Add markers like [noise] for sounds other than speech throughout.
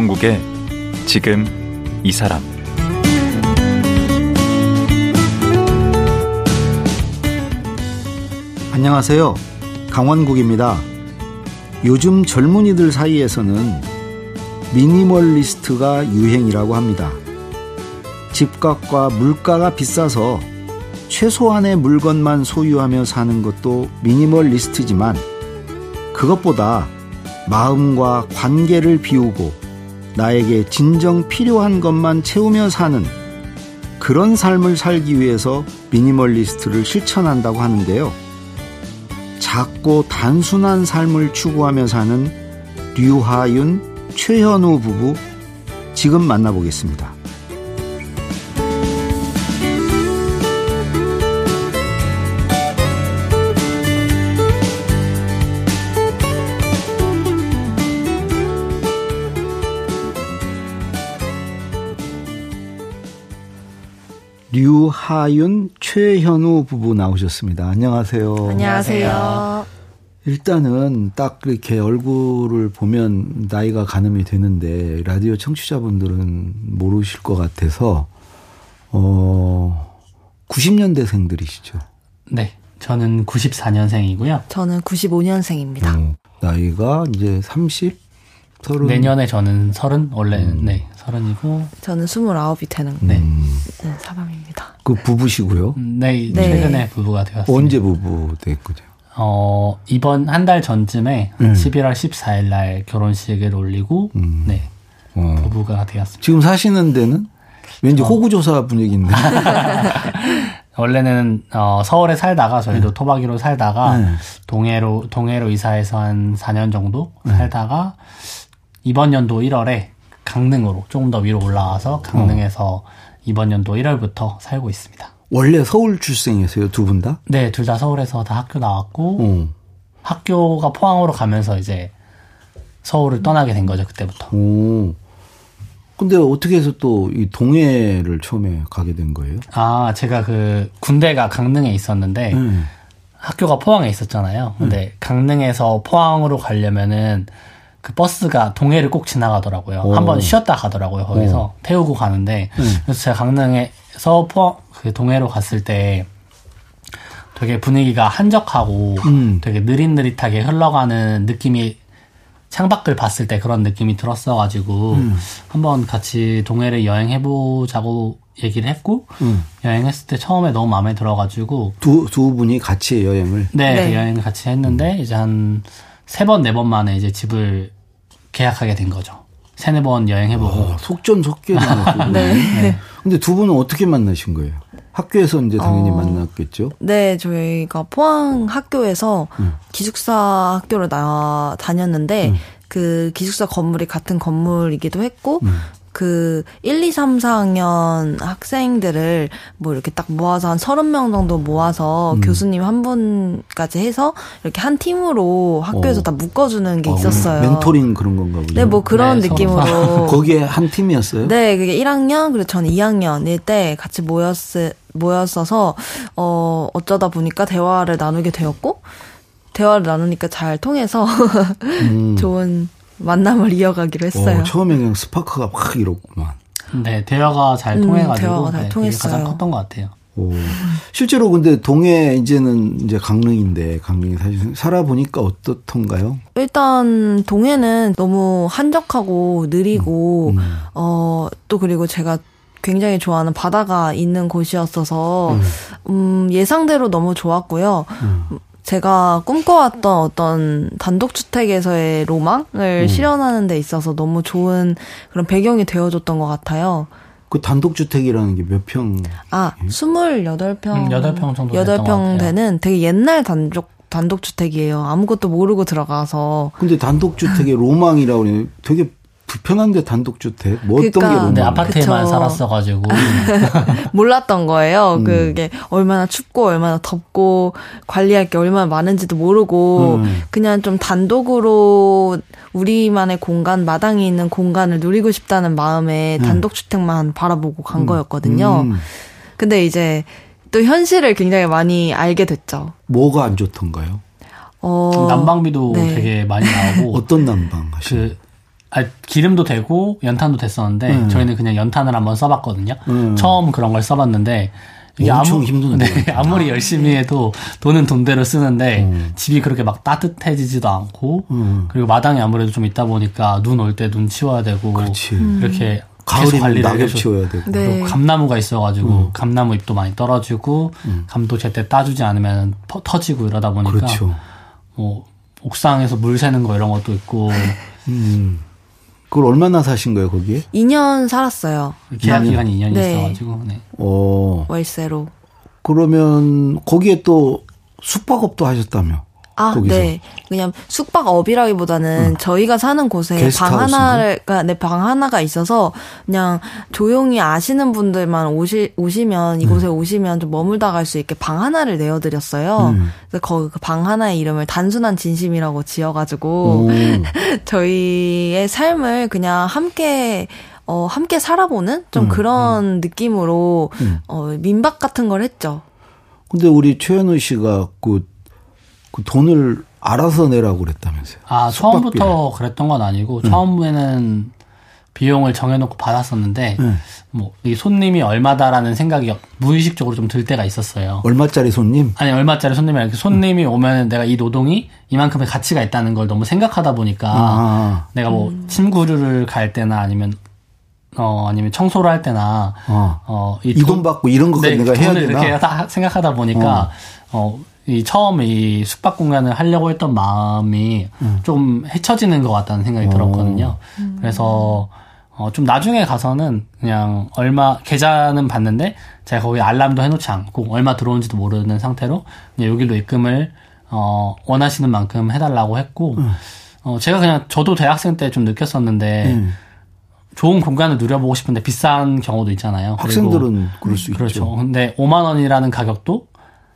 강원국의 지금 이 사람 안녕하세요. 강원국입니다. 요즘 젊은이들 사이에서는 미니멀리스트가 유행이라고 합니다. 집값과 물가가 비싸서 최소한의 물건만 소유하며 사는 것도 미니멀리스트지만 그것보다 마음과 관계를 비우고 나에게 진정 필요한 것만 채우며 사는 그런 삶을 살기 위해서 미니멀리스트를 실천한다고 하는데요. 작고 단순한 삶을 추구하며 사는 류하윤, 최현우 부부 지금 만나보겠습니다. 하윤, 최현우 부부 나오셨습니다. 안녕하세요. 안녕하세요. 일단은 딱 이렇게 얼굴을 보면 나이가 가늠이 되는데 라디오 청취자분들은 모르실 것 같아서 어 90년대생들이시죠. 네. 저는 94년생이고요. 저는 95년생입니다. 어, 나이가 이제 30 30 내년에 저는 30 원래 음. 네. 서른이고 저는 스물아홉이 되는 네. 음. 네, 사람입니다. 그 부부시고요? 네, 네. 최근에 부부가 되었습니다. 언제 부부 됐거든요? 어, 이번 한 달 전쯤에 음. 11월 14일 날 결혼식을 올리고 음. 네. 어. 부부가 되었습니다. 지금 사시는 데는 왠지 어. 호구조사 분위기인데. [laughs] 원래는 어, 서울에 살다가 저희도 네. 토박이로 살다가 네. 동해로 동해로 이사해서 한 4년 정도 네. 살다가 이번 연도 1월에 강릉으로 조금 더 위로 올라와서 강릉에서 어. 이번 연도 1월부터 살고 있습니다. 원래 서울 출생이세요, 두 분 다? 네, 둘 다 서울에서 다 학교 나왔고 어. 학교가 포항으로 가면서 이제 서울을 떠나게 된 거죠, 그때부터. 오. 근데 어떻게 해서 또 이 동해를 처음에 가게 된 거예요? 아, 제가 그 군대가 강릉에 있었는데 음. 학교가 포항에 있었잖아요. 근데 음. 강릉에서 포항으로 가려면은 그 버스가 동해를 꼭 지나가더라고요. 한번 쉬었다 가더라고요. 거기서 오. 태우고 가는데 음. 그래서 제가 강릉에서 포, 그 동해로 갔을 때 되게 분위기가 한적하고 음. 되게 느릿느릿하게 흘러가는 느낌이 창밖을 봤을 때 그런 느낌이 들었어가지고 음. 한번 같이 동해를 여행해보자고 얘기를 했고 음. 여행했을 때 처음에 너무 마음에 들어가지고 두 두 분이 같이 여행을 네, 네. 여행을 같이 했는데 이제 한 세 번, 네 번 만에 이제 집을 계약하게 된 거죠. 세네 번 여행해보고. 아, 속전속결이네. [laughs] 네. 네. 근데 두 분은 어떻게 만나신 거예요? 학교에서 이제 당연히 어, 만났겠죠? 네, 저희가 포항 학교에서 음. 기숙사 학교를 나, 다녔는데, 음. 그 기숙사 건물이 같은 건물이기도 했고, 음. 그 1, 2, 3, 4학년 학생들을 뭐 이렇게 딱 모아서 한 30명 정도 모아서 음. 교수님 한 분까지 해서 이렇게 한 팀으로 학교에서 어. 다 묶어주는 게 어, 있었어요. 멘토링 그런 건가 보죠. 네, 뭐 그런 네, 느낌으로. [laughs] 거기에 한 팀이었어요? 네, 그게 1학년, 그리고 저는 2학년일 때 같이 모였, 모였어서, 어, 어쩌다 보니까 대화를 나누게 되었고, 대화를 나누니까 잘 통해서 [laughs] 음. 좋은 만남을 이어가기로 했어요. 오, 처음에 그냥 스파크가 확 이렇구만. 네, 대화가 잘 음, 통해가지고 대화가 잘 네, 통했어요. 가장 컸던 것 같아요. 오. 실제로 근데 동해 이제는 이제 강릉인데 강릉에 사실 살아보니까 어떻던가요? 일단 동해는 너무 한적하고 느리고 음, 음. 어또 그리고 제가 굉장히 좋아하는 바다가 있는 곳이었어서 음, 음 예상대로 너무 좋았고요. 음. 제가 꿈꿔왔던 어떤 단독주택에서의 로망을 음. 실현하는 데 있어서 너무 좋은 그런 배경이 되어줬던 것 같아요. 그 단독주택이라는 게 몇 평? 아, 28평. 음, 8평 정도 8평 되는 되게 옛날 단독 단독주택이에요. 아무것도 모르고 들어가서. 근데 단독주택의 로망이라고 그래 되게 불편한데 단독주택 뭐 어떤 그러니까, 게 근데 아파트에만 그쵸. 살았어가지고 [laughs] 몰랐던 거예요. 음. 그게 얼마나 춥고 얼마나 덥고 관리할 게 얼마나 많은지도 모르고 음. 그냥 좀 단독으로 우리만의 공간 마당이 있는 공간을 누리고 싶다는 마음에 음. 단독주택만 바라보고 간 음. 거였거든요. 음. 근데 이제 또 현실을 굉장히 많이 알게 됐죠. 뭐가 안 좋던가요? 어, 난방비도 네. 되게 많이 나오고 [laughs] 어떤 난방 하시는? 그 아, 기름도 되고 연탄도 됐었는데 음. 저희는 그냥 연탄을 한번 써봤거든요. 음. 처음 그런 걸 써봤는데 이게 엄청 아무- 힘드는데. 네, [laughs] 아무리 열심히 해도 돈은 돈대로 쓰는데 음. 집이 그렇게 막 따뜻해지지도 않고 음. 그리고 마당이 아무래도 좀 있다 보니까 눈 올 때 눈 치워야 되고 그렇지. 이렇게 계속 가을이면 관리를 낙엽 해줘- 치워야 되고. 네. 그리고 감나무가 있어가지고 감나무 잎도 많이 떨어지고 감도 제때 따주지 않으면 퍼- 터지고 이러다 보니까 그렇죠. 뭐 옥상에서 물 새는 거 이런 것도 있고 음. 그걸 얼마나 사신 거예요, 거기에? 2년 살았어요. 계약 기간이 2년이 네. 있어가지고 네. 어. 월세로. 그러면 거기에 또 숙박업도 하셨다며. 아, 거기서. 네. 그냥 숙박업이라기보다는 저희가 사는 곳에 방 그러니까 네, 방 하나가 있어서 그냥 조용히 아시는 분들만 오시, 오시면 이곳에 오시면 좀 머물다 갈 수 있게 방 하나를 내어 드렸어요. 음. 그래서 거기 그 방 하나의 이름을 단순한 진심이라고 지어 가지고 오. [laughs] 저희의 삶을 그냥 함께 어 함께 살아보는 좀 그런 느낌으로 음. 어 민박 같은 걸 했죠. 근데 우리 최현우 씨가 그, 그 돈을 알아서 내라고 그랬다면서요. 아 숙박비를. 처음부터 그랬던 건 아니고 처음에는 비용을 정해놓고 받았었는데 네. 뭐이 손님이 얼마다라는 생각이 무의식적으로 좀 들 때가 있었어요. 얼마짜리 손님? 아니 얼마짜리 손님이 아니라 손님이 오면 내가 이 노동이 이만큼의 가치가 있다는 걸 너무 생각하다 보니까 아. 내가 뭐 침구류를 갈 때나 아니면 어 아니면 청소를 할 때나 어. 어이 이돈 받고 이런 것까지 내가 해야 돈을 되나? 이렇게 다 생각하다 보니까 어. 이 처음에 이 숙박 공간을 하려고 했던 마음이 음. 좀 헤쳐지는 것 같다는 생각이 들었거든요. 그래서 어, 좀 나중에 가서는 그냥 얼마 계좌는 봤는데 제가 거기 알람도 해놓지 않고 얼마 들어온지도 모르는 상태로 그냥 여기로 입금을 어, 원하시는 만큼 해달라고 했고 음. 어, 제가 그냥 저도 대학생 때 좀 느꼈었는데 음. 좋은 공간을 누려보고 싶은데 비싼 경우도 있잖아요. 학생들은 그럴 수 그렇죠. 있죠. 근데 5만 원이라는 가격도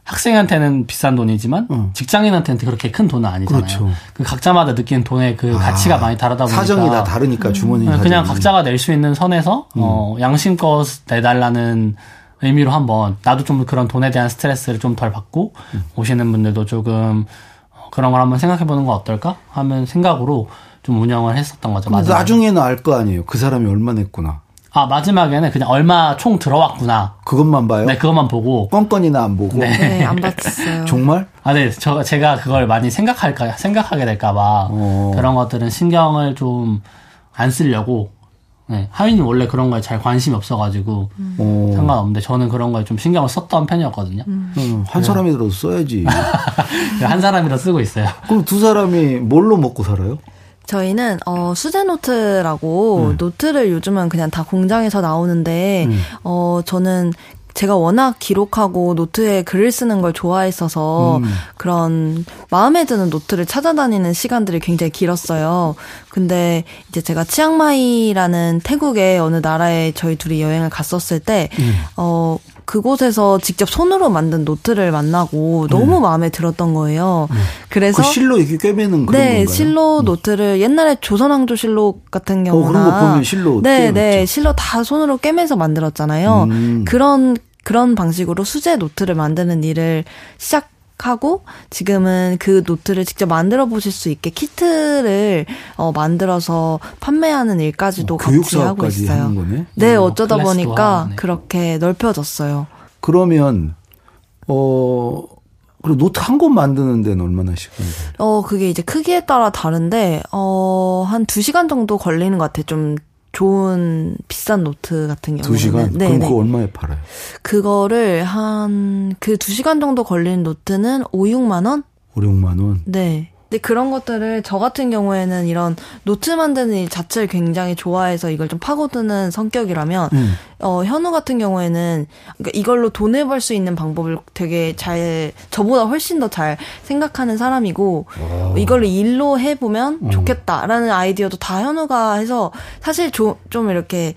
학생한테는 비싼 돈이지만 응. 직장인한테는 그렇게 큰 돈은 아니잖아요. 그렇죠. 그 각자마다 느끼는 돈의 그 가치가 많이 다르다 보니까 사정이 다 다르니까 주머니 네, 사정이. 그냥 각자가 낼 수 있는 선에서 음. 어, 양심껏 내달라는 의미로 한번 나도 좀 그런 돈에 대한 스트레스를 좀 덜 받고 음. 오시는 분들도 조금 어, 그런 걸 한번 생각해 보는 건 어떨까 하면 생각으로 좀 운영을 했었던 거죠. 나중에는 알 거 아니에요. 그 사람이 얼마 냈구나. 아 마지막에는 그냥 얼마 총 들어왔구나. 그것만 봐요. 네 그것만 보고 건건이나 안 보고. 네, 안 봤어요. [laughs] 정말? 아, 네. 저, 제가 그걸 많이 생각할까, 생각하게 될까봐, 어. 그런 것들은 신경을 좀 안 쓰려고, 네. 하민님 원래 그런 거에 잘 관심이 없어가지고, 어. 상관없는데, 저는 그런 거에 좀 신경을 썼던 편이었거든요. 음, [laughs] 한 사람이라도 써야지. 한 사람이라 쓰고 있어요. 그럼 두 사람이 뭘로 먹고 살아요? 저희는 어 수제 노트라고 음. 노트를 요즘은 그냥 다 공장에서 나오는데 어 저는 제가 워낙 기록하고 노트에 글을 쓰는 걸 좋아했어서 음. 그런 마음에 드는 노트를 찾아다니는 시간들이 굉장히 길었어요. 근데 이제 제가 치앙마이라는 태국의 어느 나라에 저희 둘이 여행을 갔었을 때, 음. 어, 그곳에서 직접 손으로 만든 노트를 만나고 너무 마음에 들었던 거예요. 그래서 음. 그 실로 이렇게 꿰매는 그런 네, 건가요? 실로 노트를 옛날에 조선왕조 실록 같은 경우나 어, 그런 거 보면 실로 네, 네. 실로 다 손으로 꿰매서 만들었잖아요. 음. 그런 그런 방식으로 수제 노트를 만드는 일을 시작 하고 지금은 그 노트를 직접 만들어 보실 수 있게 키트를 어 만들어서 판매하는 일까지도 어, 같이 교육 하고 사업까지 있어요. 하는 거네. 네, 음, 어쩌다 보니까 하고, 네. 그렇게 넓혀졌어요. 그러면 어 그리고 노트 한 권 만드는 데는 얼마나 시간이 걸려요? 어, 그게 이제 크기에 따라 다른데, 어, 한두 시간 정도 걸리는 것 같아요. 좀 좋은 비싼 노트 같은 경우는. 두 시간? 네, 그럼 네. 그거 얼마에 팔아요? 그거를 한, 그두 시간 정도 걸리는 노트는 5, 6만 원? 5, 6만 원. 네. 근데 그런 것들을 저 같은 경우에는 이런 노트 만드는 일 자체를 굉장히 좋아해서 이걸 좀 파고드는 성격이라면, 음. 어, 현우 같은 경우에는 그러니까 이걸로 돈을 벌 수 있는 방법을 되게 잘, 저보다 훨씬 더 잘 생각하는 사람이고, 이걸로 일로 해보면 좋겠다라는 아이디어도 다 현우가 해서, 사실 조, 좀 이렇게,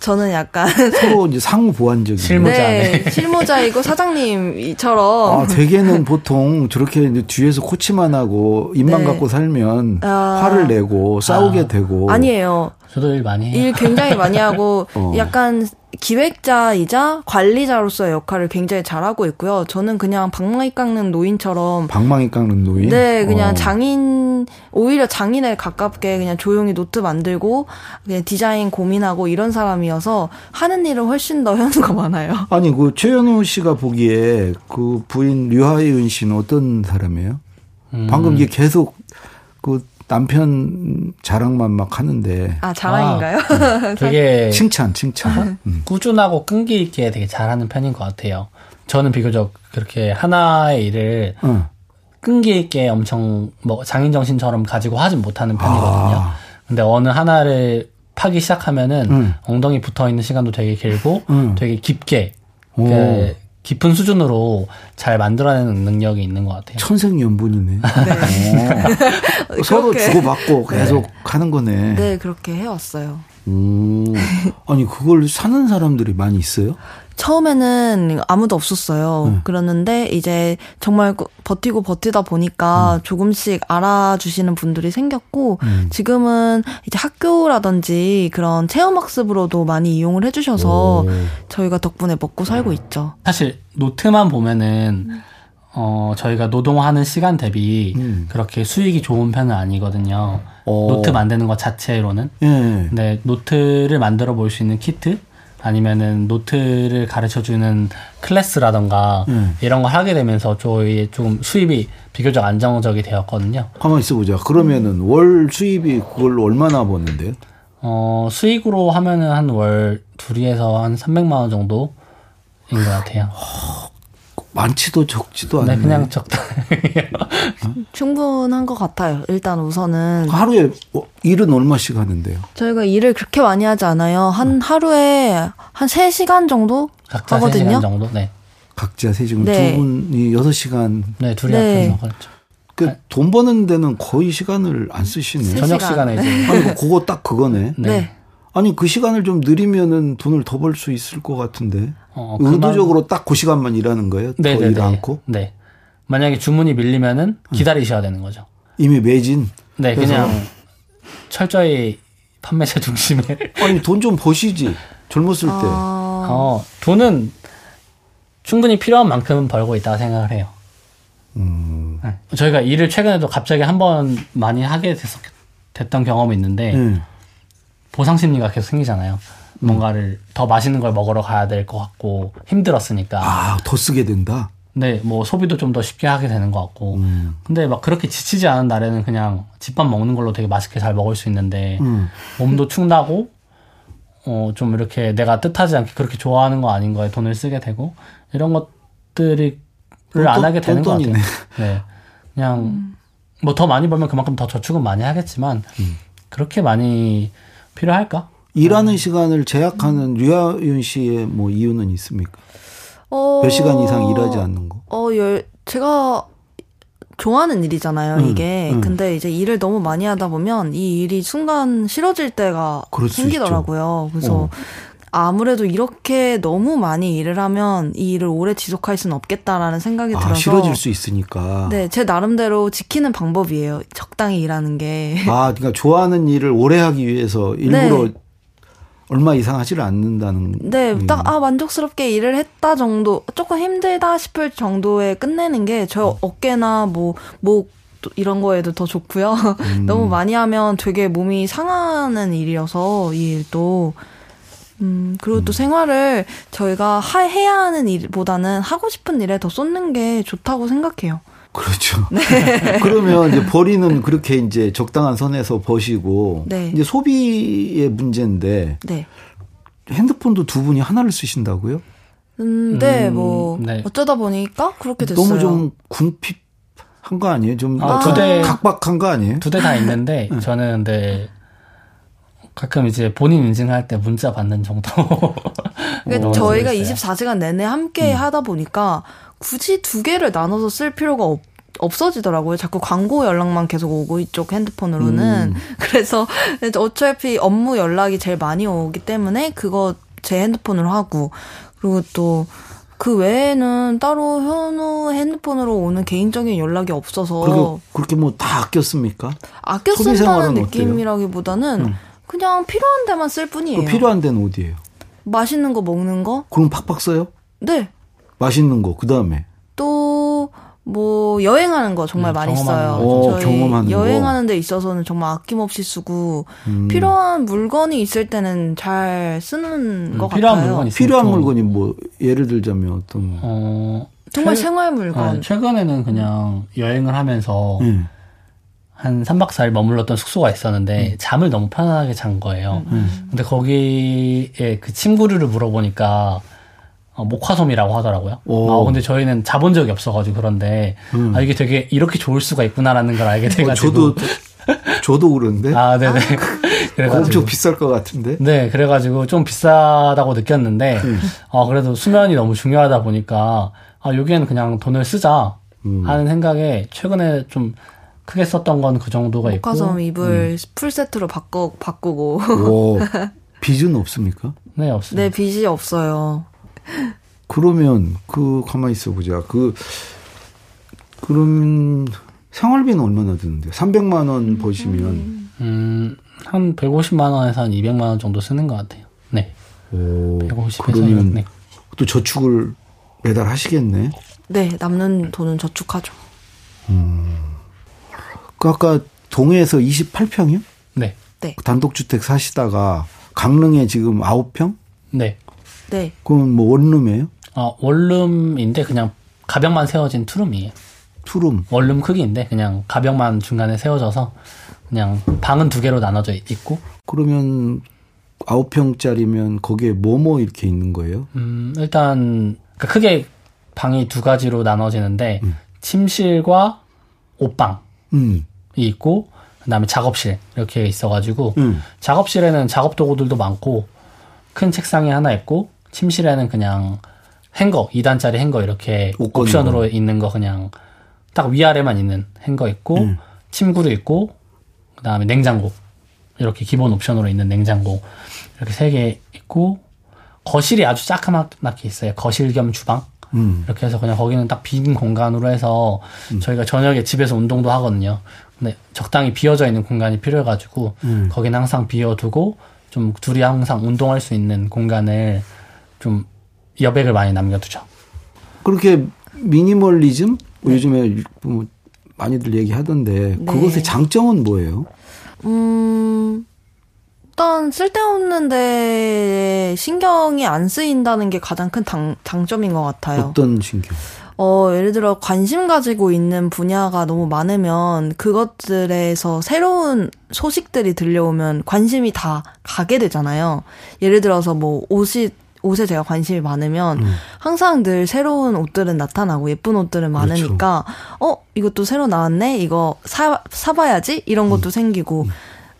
저는 약간, [laughs] 서로 이제 상호 보완적인. 실무- 네, 실무자네. 실무자이고 사장님처럼. 아, 대개는 [laughs] 보통 저렇게 이제 뒤에서 코치만 하고 입만 네. 갖고 살면 아. 화를 내고 싸우게 아. 되고. 아니에요. 저도 일 많이 해요. 일 굉장히 많이 하고 [laughs] 어. 약간 기획자이자 관리자로서의 역할을 굉장히 잘하고 있고요. 저는 그냥 방망이 깎는 노인처럼 방망이 깎는 노인. 네, 그냥 어. 장인 오히려 장인에 가깝게 그냥 조용히 노트 만들고 그냥 디자인 고민하고 이런 사람이어서 하는 일은 훨씬 더 [laughs] 현우가 많아요. 아니 그 최현우 씨가 보기에 그 부인 류하윤 씨는 어떤 사람이에요? 음. 방금 이게 계속 그 남편 자랑만 막 하는데. 아, 자랑인가요? 아, [laughs] 되게. 칭찬, 칭찬. 음. 꾸준하고 끈기 있게 되게 잘하는 편인 것 같아요. 저는 비교적 그렇게 하나의 일을 응. 끈기 있게 엄청 뭐 장인 정신처럼 가지고 하진 못하는 편이거든요. 아. 근데 어느 하나를 파기 시작하면은 응. 엉덩이 붙어 있는 시간도 되게 길고 응. 되게 깊게 그 깊은 수준으로 잘 만들어내는 능력이 있는 것 같아요. 천생연분이네. [laughs] 네. 서로 주고받고 계속 네. 하는 거네. 네, 그렇게 해왔어요. 음. 아니, 그걸 사는 사람들이 많이 있어요? 처음에는 아무도 없었어요. 음. 그랬는데 이제 정말 버티고 버티다 보니까 음. 조금씩 알아주시는 분들이 생겼고 음. 지금은 이제 학교라든지 그런 체험학습으로도 많이 이용을 해주셔서 오. 저희가 덕분에 먹고 살고 있죠. 사실 노트만 보면은 어 저희가 노동하는 시간 대비 음. 그렇게 수익이 좋은 편은 아니거든요. 오. 노트 만드는 것 자체로는. 예. 근데 노트를 만들어 볼 수 있는 키트 아니면은 노트를 가르쳐 주는 클래스라던가 음. 이런 걸 하게 되면서 저희 좀 수입이 비교적 안정적이 되었거든요. 가만 있어 보자. 그러면은 월 수입이 그걸 얼마나 버는데요? 어, 수익으로 하면은 한 월 둘이에서 한 300만 원 정도인 것 같아요. 많지도 적지도 않네. 네, 그냥 적당해요. [laughs] 충분한 것 같아요. 일단 우선은 하루에 뭐 일은 얼마씩 하는데요? 저희가 일을 그렇게 많이 하지 않아요. 한 음. 하루에 한 3시간 정도 각자 하거든요. 3시간 정도. 네. 각자 3시간 네. 두 분이 6시간. 네, 둘이 네. 합해서 그렇죠. 그돈 버는 데는 거의 시간을 안 쓰시네. 저녁 시간에 이제. 아니, 뭐 그거 딱 그거네. 네. 네. 아니 그 시간을 좀 느리면은 돈을 더 벌 수 있을 것 같은데 어, 의도적으로 딱 그 시간만 일하는 거예요? 네, 더일 않고? 네. 만약에 주문이 밀리면은 기다리셔야 되는 거죠. 이미 매진. 네, 그냥 철저히 판매자 [laughs] 중심에. 아니 돈 좀 버시지 젊었을 때. 아... 어, 돈은 충분히 필요한 만큼 벌고 있다고 생각을 해요. 음... 네. 저희가 일을 최근에도 갑자기 한 번 많이 하게 됐었, 됐던 경험이 있는데. 음. 보상 심리가 계속 생기잖아요. 뭔가를 더 맛있는 걸 먹으러 가야 될 것 같고 힘들었으니까. 아, 더 쓰게 된다. 네, 뭐 소비도 좀 더 쉽게 하게 되는 것 같고. 음. 근데 막 그렇게 지치지 않은 날에는 그냥 집밥 먹는 걸로 되게 맛있게 잘 먹을 수 있는데 음. 몸도 축나고 어, 좀 이렇게 내가 뜻하지 않게 그렇게 좋아하는 거 아닌 거에 돈을 쓰게 되고 이런 것들을 안 하게 되는 것 같아요. 네. 그냥 음. 뭐더 많이 벌면 그만큼 더 저축은 많이 하겠지만 음. 그렇게 많이 필요할까? 일하는 음. 시간을 제약하는 류하윤 씨의 뭐 이유는 있습니까? 어... 몇 시간 이상 일하지 않는 거? 어, 열, 제가 좋아하는 일이잖아요, 음, 이게. 음. 근데 이제 일을 너무 많이 하다 보면 이 일이 순간 싫어질 때가 생기더라고요. 그래서 어. 아무래도 이렇게 너무 많이 일을 하면 이 일을 오래 지속할 수는 없겠다라는 생각이 아, 들어서 싫어질 수 있으니까. 네, 제 나름대로 지키는 방법이에요. 적당히 일하는 게. 아, 그러니까 좋아하는 일을 오래 하기 위해서 일부러 네. 얼마 이상 하지를 않는다는. 네, 딱, 아, 만족스럽게 일을 했다 정도, 조금 힘들다 싶을 정도에 끝내는 게저 음. 어깨나 뭐, 목, 이런 거에도 더 좋고요. [laughs] 음. 너무 많이 하면 되게 몸이 상하는 일이어서 이 일도. 음, 그리고 음. 또 생활을 저희가 하, 해야 하는 일보다는 하고 싶은 일에 더 쏟는 게 좋다고 생각해요. 그렇죠. [laughs] 네. [laughs] 그러면 이제 버리는 그렇게 이제 적당한 선에서 버시고 네. 이제 소비의 문제인데 네. 핸드폰도 두 분이 하나를 쓰신다고요? 음, 네, 음, 뭐 네. 어쩌다 보니까 그렇게 됐어요. 너무 좀 궁핍 한 거 아니에요? 좀 아, 두 대, 각박한 거 아니에요? 두 대 다 있는데 [laughs] 네. 저는 근데 가끔 이제 본인 인증할 때 문자 받는 정도. 그러니까 저희가 24시간 내내 함께 음. 하다 보니까 굳이 두 개를 나눠서 쓸 필요가 없, 없어지더라고요. 자꾸 광고 연락만 계속 오고 이쪽 핸드폰으로는. 음. [laughs] 그래서 어차피 업무 연락이 제일 많이 오기 때문에 그거 제 핸드폰으로 하고 그리고 또 그 외에는 따로 현우 핸드폰으로 오는 개인적인 연락이 없어서 그렇게 뭐다 아꼈습니까? 아껴 쓴다는 느낌이라기보다는 음. 그냥 필요한 데만 쓸 뿐이에요. 필요한 데는 어디예요? 맛있는 거 먹는 거? 그럼 팍팍 써요? 네. 맛있는 거, 그 다음에? 또, 뭐 여행하는 거 정말 음, 많이 써요. 오, 저희 여행하는 데 있어서는 정말 아낌없이 쓰고 음. 필요한 물건이 있을 때는 잘 쓰는 음, 것 필요한 같아요. 물건이 필요한 물건이 뭐 예를 들자면 어떤 어, 정말 최, 생활 물건. 네, 최근에는 그냥 여행을 하면서 음. 한 3박 4일 머물렀던 숙소가 있었는데 음. 잠을 너무 편안하게 잔 거예요. 음. 근데 거기에 그 침구류를 물어보니까 어, 목화솜이라고 하더라고요. 오. 아, 근데 저희는 자본 적이 없어가지고 그런데 음. 아 이게 되게 이렇게 좋을 수가 있구나라는 걸 알게 어, 돼가지고. 어, 저도 저도 그런데. 아, 네네. [laughs] 그래가지고 엄청 비쌀 것 같은데. 네, 그래가지고 좀 비싸다고 느꼈는데, 음. 어 그래도 수면이 너무 중요하다 보니까 아 여기에는 그냥 돈을 쓰자 음. 하는 생각에 최근에 좀 크게 썼던 건 그 정도가 있고. 목화솜 이불 음. full set로 바꿔 바꾸고. 오, [laughs] 빚은 없습니까? 네, 없습니다. 네, 빚이 없어요. 그러면 그 가만히 있어 보자. 그 그럼 생활비는 얼마나 드는데? 300만 원 버시면 음, 한 150만 원에서 한 200만 원 정도 쓰는 것 같아요. 네. 오, 150에서 그러면 네. 또 저축을 매달 하시겠네. 네, 남는 돈은 저축하죠. 음. 그 아까 동해에서 28평이요? 네. 네. 단독주택 사시다가 강릉에 지금 9평? 네. 네. 그건 뭐 원룸이에요? 어, 원룸인데 그냥 가벽만 세워진 two room이에요. two room. 원룸 크기인데 그냥 가벽만 중간에 세워져서 그냥 방은 두 개로 나눠져 있고. 그러면 아홉 평짜리면 거기에 뭐뭐 뭐 이렇게 있는 거예요? 음, 일단 그러니까 크게 방이 두 가지로 나눠지는데 음. 침실과 옷방이 음. 있고 그다음에 작업실 이렇게 있어가지고 음. 작업실에는 작업 도구들도 많고 큰 책상이 하나 있고 침실에는 그냥 행거 2단짜리 행거 이렇게 옵션으로 거. 있는 거 그냥 딱 위아래만 있는 행거 있고 음. 침구도 있고 그다음에 냉장고 이렇게 기본 옵션으로 있는 냉장고 이렇게 세 개 있고 거실이 아주 자그맣게 있어요. 거실 겸 주방. 음. 이렇게 해서 그냥 거기는 딱 빈 공간으로 해서 음. 저희가 저녁에 집에서 운동도 하거든요. 근데 적당히 비어져 있는 공간이 필요해가지고 음. 거기는 항상 비워두고 좀 둘이 항상 운동할 수 있는 공간을 좀 여백을 많이 남겨두죠. 그렇게 미니멀리즘 네. 요즘에 뭐 많이들 얘기하던데 네. 그것의 장점은 뭐예요? 음. 일단 쓸데없는 데 신경이 안 쓰인다는 게 가장 큰 당, 장점인 것 같아요. 어떤 신경? 어, 예를 들어 관심 가지고 있는 분야가 너무 많으면 그것들에서 새로운 소식들이 들려오면 관심이 다 가게 되잖아요. 예를 들어서 뭐 옷이 옷에 제가 관심이 많으면 음. 항상 늘 새로운 옷들은 나타나고 예쁜 옷들은. 많으니까 그렇죠. 어 이것도 새로 나왔네 이거 사 사봐야지 이런 것도 음. 생기고 음.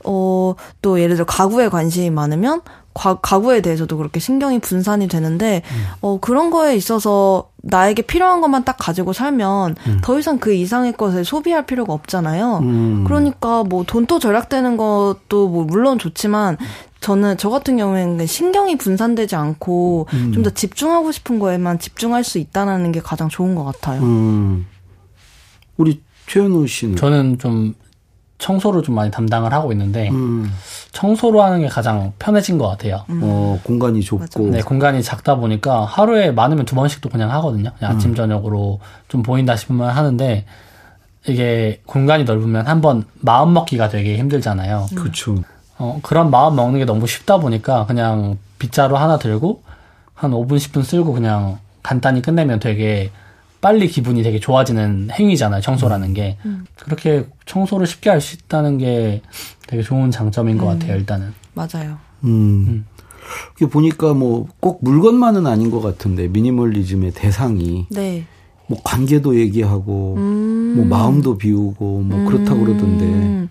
어, 또 예를 들어 가구에 관심이 많으면 과, 가구에 대해서도 그렇게 신경이 분산이 되는데 음. 어 그런 거에 있어서 나에게 필요한 것만 딱 가지고 살면 음. 더 이상 그 이상의 것을 소비할 필요가 없잖아요. 음. 그러니까 뭐 돈도 절약되는 것도 뭐 물론 좋지만 저는 저 같은 경우에는 신경이 분산되지 않고 음. 좀더 집중하고 싶은 거에만 집중할 수 있다는 게 가장 좋은 것 같아요. 음. 우리 최현우 씨는 저는 좀 청소를 좀 많이 담당을 하고 있는데 음. 청소로 하는 게 가장 편해진 것 같아요. 음. 어 공간이 좁고 맞아. 네 공간이 작다 보니까 하루에 많으면 두 번씩도 그냥 하거든요. 그냥 아침 음. 저녁으로 좀 보인다 싶으면 하는데 이게 공간이 넓으면 한번 마음 먹기가 되게 힘들잖아요. 그렇죠. 어 그런 마음 먹는 게 너무 쉽다 보니까 그냥 빗자루 하나 들고 한 5분 10분 쓸고 그냥 간단히 끝내면 되게 빨리 기분이 되게 좋아지는 행위잖아요. 청소라는 게 음. 그렇게 청소를 쉽게 할 수 있다는 게 되게 좋은 장점인 것 음. 같아요. 일단은 맞아요. 음. 음. 보니까 뭐 꼭 물건만은 아닌 것 같은데 미니멀리즘의 대상이 네. 뭐 관계도 얘기하고 음. 뭐 마음도 비우고 뭐 그렇다고 그러던데 음.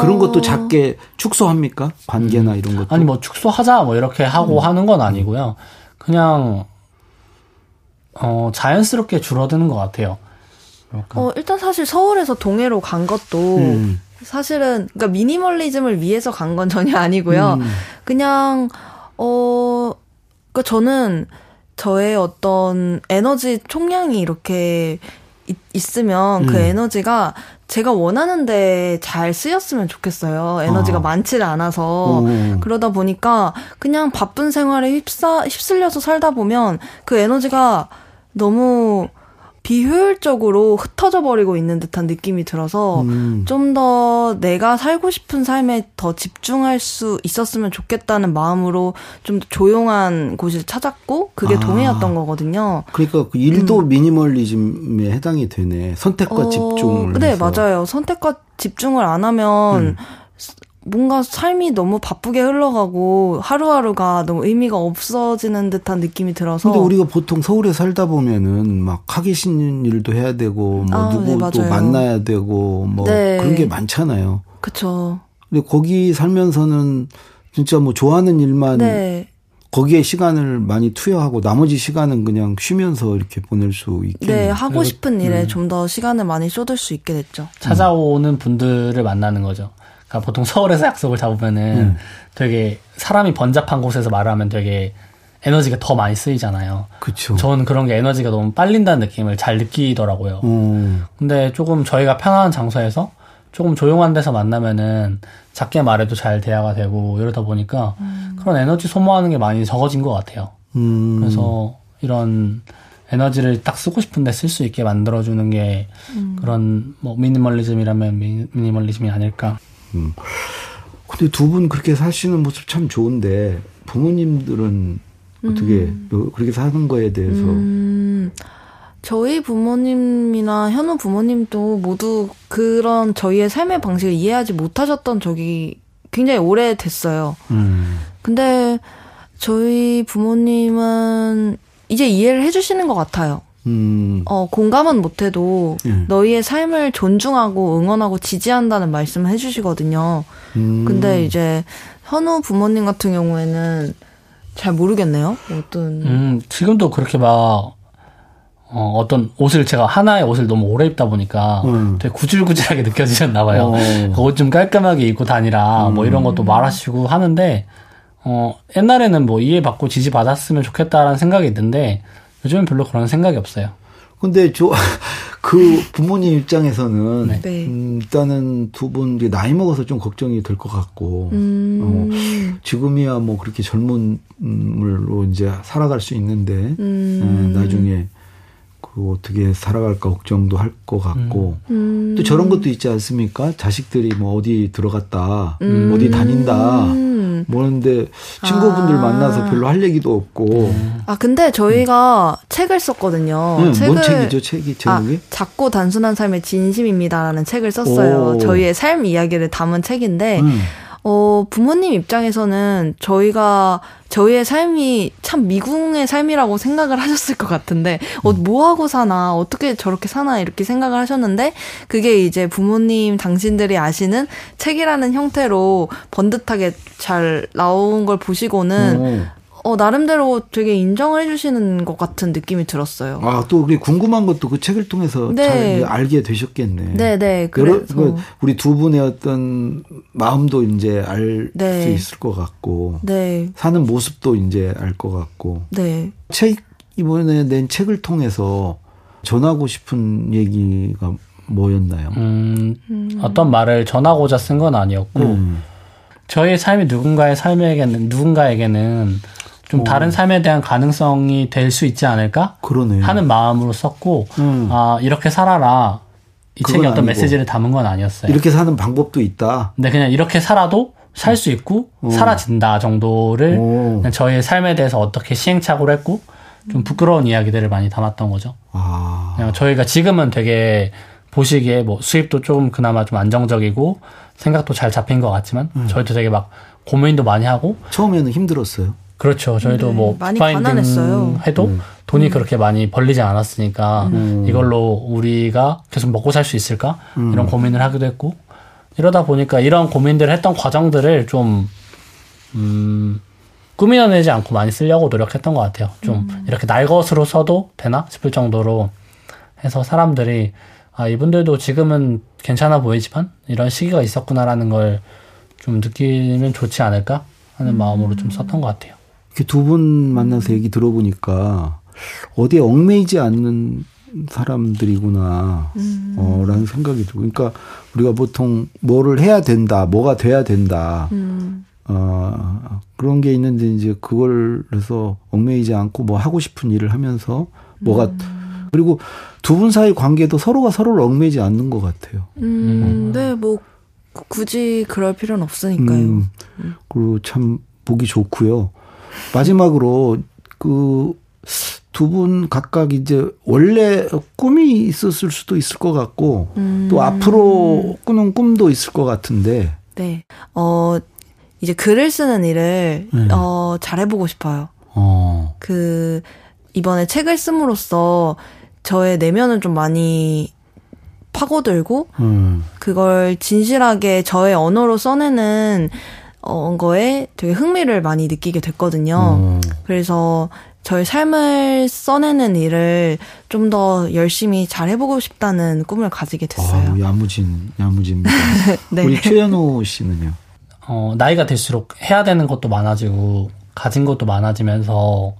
그런 것도 어. 작게 축소합니까? 관계나 이런 것도 아니 뭐 축소하자 뭐 이렇게 하고 하는 건 아니고요. 그냥 어, 자연스럽게 줄어드는 것 같아요. 그러니까. 어, 일단 사실 서울에서 동해로 간 것도 음. 사실은 그러니까 미니멀리즘을 위해서 간 건 전혀 아니고요. 음. 그냥 어 그러니까 저는 저의 어떤 에너지 총량이 이렇게 있, 으면그 음. 에너지가 제가 원하는데 잘 쓰였으면 좋겠어요. 에너지가 아. 많지를 않아서. 오. 그러다 보니까 그냥 바쁜 생활에 휩싸, 휩쓸려서 살다 보면 그 에너지가 너무 비효율적으로 흩어져 버리고 있는 듯한 느낌이 들어서 음. 좀더 내가 살고 싶은 삶에 더 집중할 수 있었으면 좋겠다는 마음으로 좀 조용한 곳을 찾았고 그게 아. 동해였던 거거든요. 그러니까 그 일도 음. 미니멀리즘에 해당이 되네. 선택과 어, 집중을. 네, 해서. 맞아요. 선택과 집중을 안 하면 음. 뭔가 삶이 너무 바쁘게 흘러가고 하루하루가 너무 의미가 없어지는 듯한 느낌이 들어서. 근데 우리가 보통 서울에 살다 보면은 막 하기 싫은 일도 해야 되고 뭐 아, 누구 네, 또 만나야 되고 뭐 네. 그런 게 많잖아요. 그렇죠. 근데 거기 살면서는 진짜 뭐 좋아하는 일만 네. 거기에 시간을 많이 투여하고 나머지 시간은 그냥 쉬면서 이렇게 보낼 수 있게. 네, 하고 싶은 일에 음. 좀더 시간을 많이 쏟을 수 있게 됐죠. 찾아오는 분들을 만나는 거죠. 그러니까 보통 서울에서 약속을 잡으면은 음. 되게 사람이 번잡한 곳에서 말하면 되게 에너지가 더 많이 쓰이잖아요. 그렇죠. 저는 그런 게 에너지가 너무 빨린다는 느낌을 잘 느끼더라고요. 음. 근데 조금 저희가 편안한 장소에서 조금 조용한 데서 만나면은 작게 말해도 잘 대화가 되고 이러다 보니까 음. 그런 에너지 소모하는 게 많이 적어진 것 같아요. 음. 그래서 이런 에너지를 딱 쓰고 싶은데 쓸 수 있게 만들어주는 게 음. 그런 뭐 미니멀리즘이라면 미니멀리즘이 아닐까. 음. 근데 두 분 그렇게 사시는 모습 참 좋은데 부모님들은 어떻게 음. 그렇게 사는 거에 대해서 음. 저희 부모님이나 현우 부모님도 모두 그런 저희의 삶의 방식을 이해하지 못하셨던 적이 굉장히 오래 됐어요. 음. 근데 저희 부모님은 이제 이해를 해주시는 것 같아요. 음. 어, 공감은 못해도 음. 너희의 삶을 존중하고 응원하고 지지한다는 말씀을 해주시거든요. 음. 근데 이제 현우 부모님 같은 경우에는 잘 모르겠네요. 어떤. 음, 지금도 그렇게 막, 어, 어떤 옷을 제가 하나의 옷을 너무 오래 입다 보니까 음. 되게 구질구질하게 느껴지셨나 봐요. 어. 그 옷좀 깔끔하게 입고 다니라 뭐 이런 것도 음. 말하시고 하는데, 어, 옛날에는 뭐 이해받고 지지받았으면 좋겠다라는 생각이 있는데, 요즘은 별로 그런 생각이 없어요. 근데 저 [laughs] 그 부모님 입장에서는 네. 네. 음, 일단은 두 분 나이 먹어서 좀 걱정이 될 것 같고 음. 어, 지금이야 뭐 그렇게 젊은으로 이제 살아갈 수 있는데 음. 에, 나중에 그 어떻게 살아갈까 걱정도 할 것 같고 음. 또 저런 것도 있지 않습니까? 자식들이 뭐 어디 들어갔다 음. 어디 다닌다 뭐는데 친구분들 아. 만나서 별로 할 얘기도 없고. 아 근데 저희가 음. 책을 썼거든요. 음, 책을 뭔 책이죠? 책이 제목이? 아, 작고 단순한 삶의 진심입니다라는 책을 썼어요. 오. 저희의 삶 이야기를 담은 책인데. 음. 어, 부모님 입장에서는 저희가, 저희의 삶이 참 미궁의 삶이라고 생각을 하셨을 것 같은데, 어, 음. 뭐 하고 사나, 어떻게 저렇게 사나, 이렇게 생각을 하셨는데, 그게 이제 부모님 당신들이 아시는 책이라는 형태로 번듯하게 잘 나온 걸 보시고는, 오. 어, 나름대로 되게 인정을 해주시는 것 같은 느낌이 들었어요. 아, 또 우리 궁금한 것도 그 책을 통해서 네. 잘 알게 되셨겠네. 네네. 네. 그래서. 그 우리 두 분의 어떤 마음도 이제 알수 네. 있을 것 같고. 네. 사는 모습도 이제 알 것 같고. 네. 책, 이번에 낸 책을 통해서 전하고 싶은 얘기가 뭐였나요? 음, 음. 어떤 말을 전하고자 쓴 건 아니었고, 음. 저의 삶이 누군가의 삶에게는, 누군가에게는 좀 오. 다른 삶에 대한 가능성이 될 수 있지 않을까 그러네. 하는 마음으로 썼고 음. 아 이렇게 살아라 이 책이 어떤 아니고. 메시지를 담은 건 아니었어요. 이렇게 사는 방법도 있다. 네, 그냥 이렇게 살아도 살 수 있고 오. 사라진다 정도를 그냥 저의 삶에 대해서 어떻게 시행착오를 했고 좀 부끄러운 이야기들을 많이 담았던 거죠. 아. 그냥 저희가 지금은 되게 보시기에 뭐 수입도 조금 그나마 좀 안정적이고 생각도 잘 잡힌 것 같지만 음. 저희도 되게 막 고민도 많이 하고 처음에는 힘들었어요. 그렇죠. 저희도 네, 뭐 파인딩 해도 음. 돈이 음. 그렇게 많이 벌리지 않았으니까 음. 이걸로 우리가 계속 먹고 살 수 있을까 음. 이런 고민을 하기도 했고 이러다 보니까 이런 고민들을 했던 과정들을 좀 음, 꾸며내지 않고 많이 쓰려고 노력했던 것 같아요. 좀 음. 이렇게 날 것으로 써도 되나 싶을 정도로 해서 사람들이 아 이분들도 지금은 괜찮아 보이지만 이런 시기가 있었구나라는 걸 좀 느끼면 좋지 않을까 하는 마음으로 좀 썼던 것 같아요. 이렇게 두 분 만나서 얘기 들어보니까 어디에 얽매이지 않는 사람들이구나, 음. 어, 라는 생각이 들고. 그러니까 우리가 보통 뭐를 해야 된다, 뭐가 돼야 된다, 음. 어, 그런 게 있는데 이제 그걸 해서 얽매이지 않고 뭐 하고 싶은 일을 하면서 뭐가 음. 그리고 두 분 사이 관계도 서로가 서로를 얽매지 않는 것 같아요. 음, 음. 네, 뭐 굳이 그럴 필요는 없으니까요. 음, 그리고 참 보기 좋고요. 마지막으로 그 두 분 각각 이제 원래 꿈이 있었을 수도 있을 것 같고 음. 또 앞으로 꾸는 꿈도 있을 것 같은데. 네. 어 이제 글을 쓰는 일을 네. 어 잘해보고 싶어요. 어. 그 이번에 책을 씀으로써 저의 내면은 좀 많이 파고들고 음. 그걸 진실하게 저의 언어로 써내는 어, 거에 되게 흥미를 많이 느끼게 됐거든요. 음. 그래서 저의 삶을 써내는 일을 좀 더 열심히 잘 해보고 싶다는 꿈을 가지게 됐어요. 아, 야무진, 야무집니다. [laughs] 네. 우리 최현우 씨는요? 어, 나이가 들수록 해야 되는 것도 많아지고, 가진 것도 많아지면서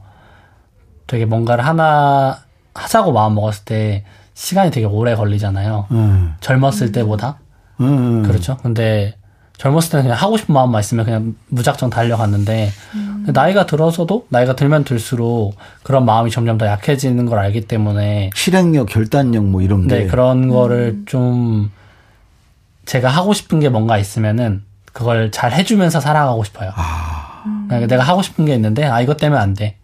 되게 뭔가를 하나 하자고 마음 먹었을 때 시간이 되게 오래 걸리잖아요. 음. 젊었을 때보다. 음. 그렇죠. 근데 젊었을 때는 그냥 하고 싶은 마음만 있으면 그냥 무작정 달려갔는데 음. 나이가 들어서도 나이가 들면 들수록 그런 마음이 점점 더 약해지는 걸 알기 때문에 실행력, 결단력 뭐 이런 게 네, 그런 거를 음. 좀 제가 하고 싶은 게 뭔가 있으면은 그걸 잘 해주면서 살아가고 싶어요. 아. 그러니까 내가 하고 싶은 게 있는데 아 이것 때문에 안 돼.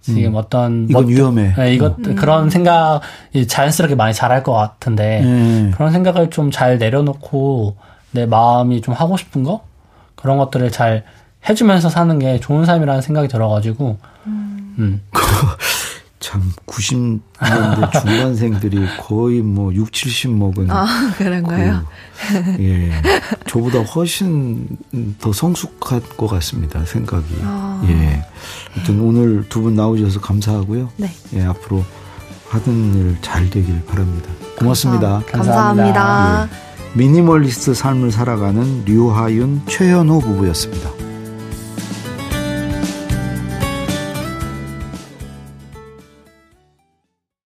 지금 음. 어떤 이건 뭐, 위험해. 네, 이것 음. 그런 생각이 자연스럽게 많이 자랄 것 같은데 음. 그런 생각을 좀 잘 내려놓고 내 마음이 좀 하고 싶은 거 그런 것들을 잘 해주면서 사는 게 좋은 삶이라는 생각이 들어가지고 음. 음. [laughs] 참 90년대 중반생들이 거의 뭐 6, 70 먹은 아 그런가요? 그, 예, 저보다 훨씬 더 성숙할 것 같습니다 생각이. 아. 예, 아무튼 오늘 두 분 나오셔서 감사하고요. 네. 예, 앞으로 하던 일 잘 되길 바랍니다. 고맙습니다. 감사, 감사합니다. 예, 미니멀리스트 삶을 살아가는 류하윤 최현호 부부였습니다.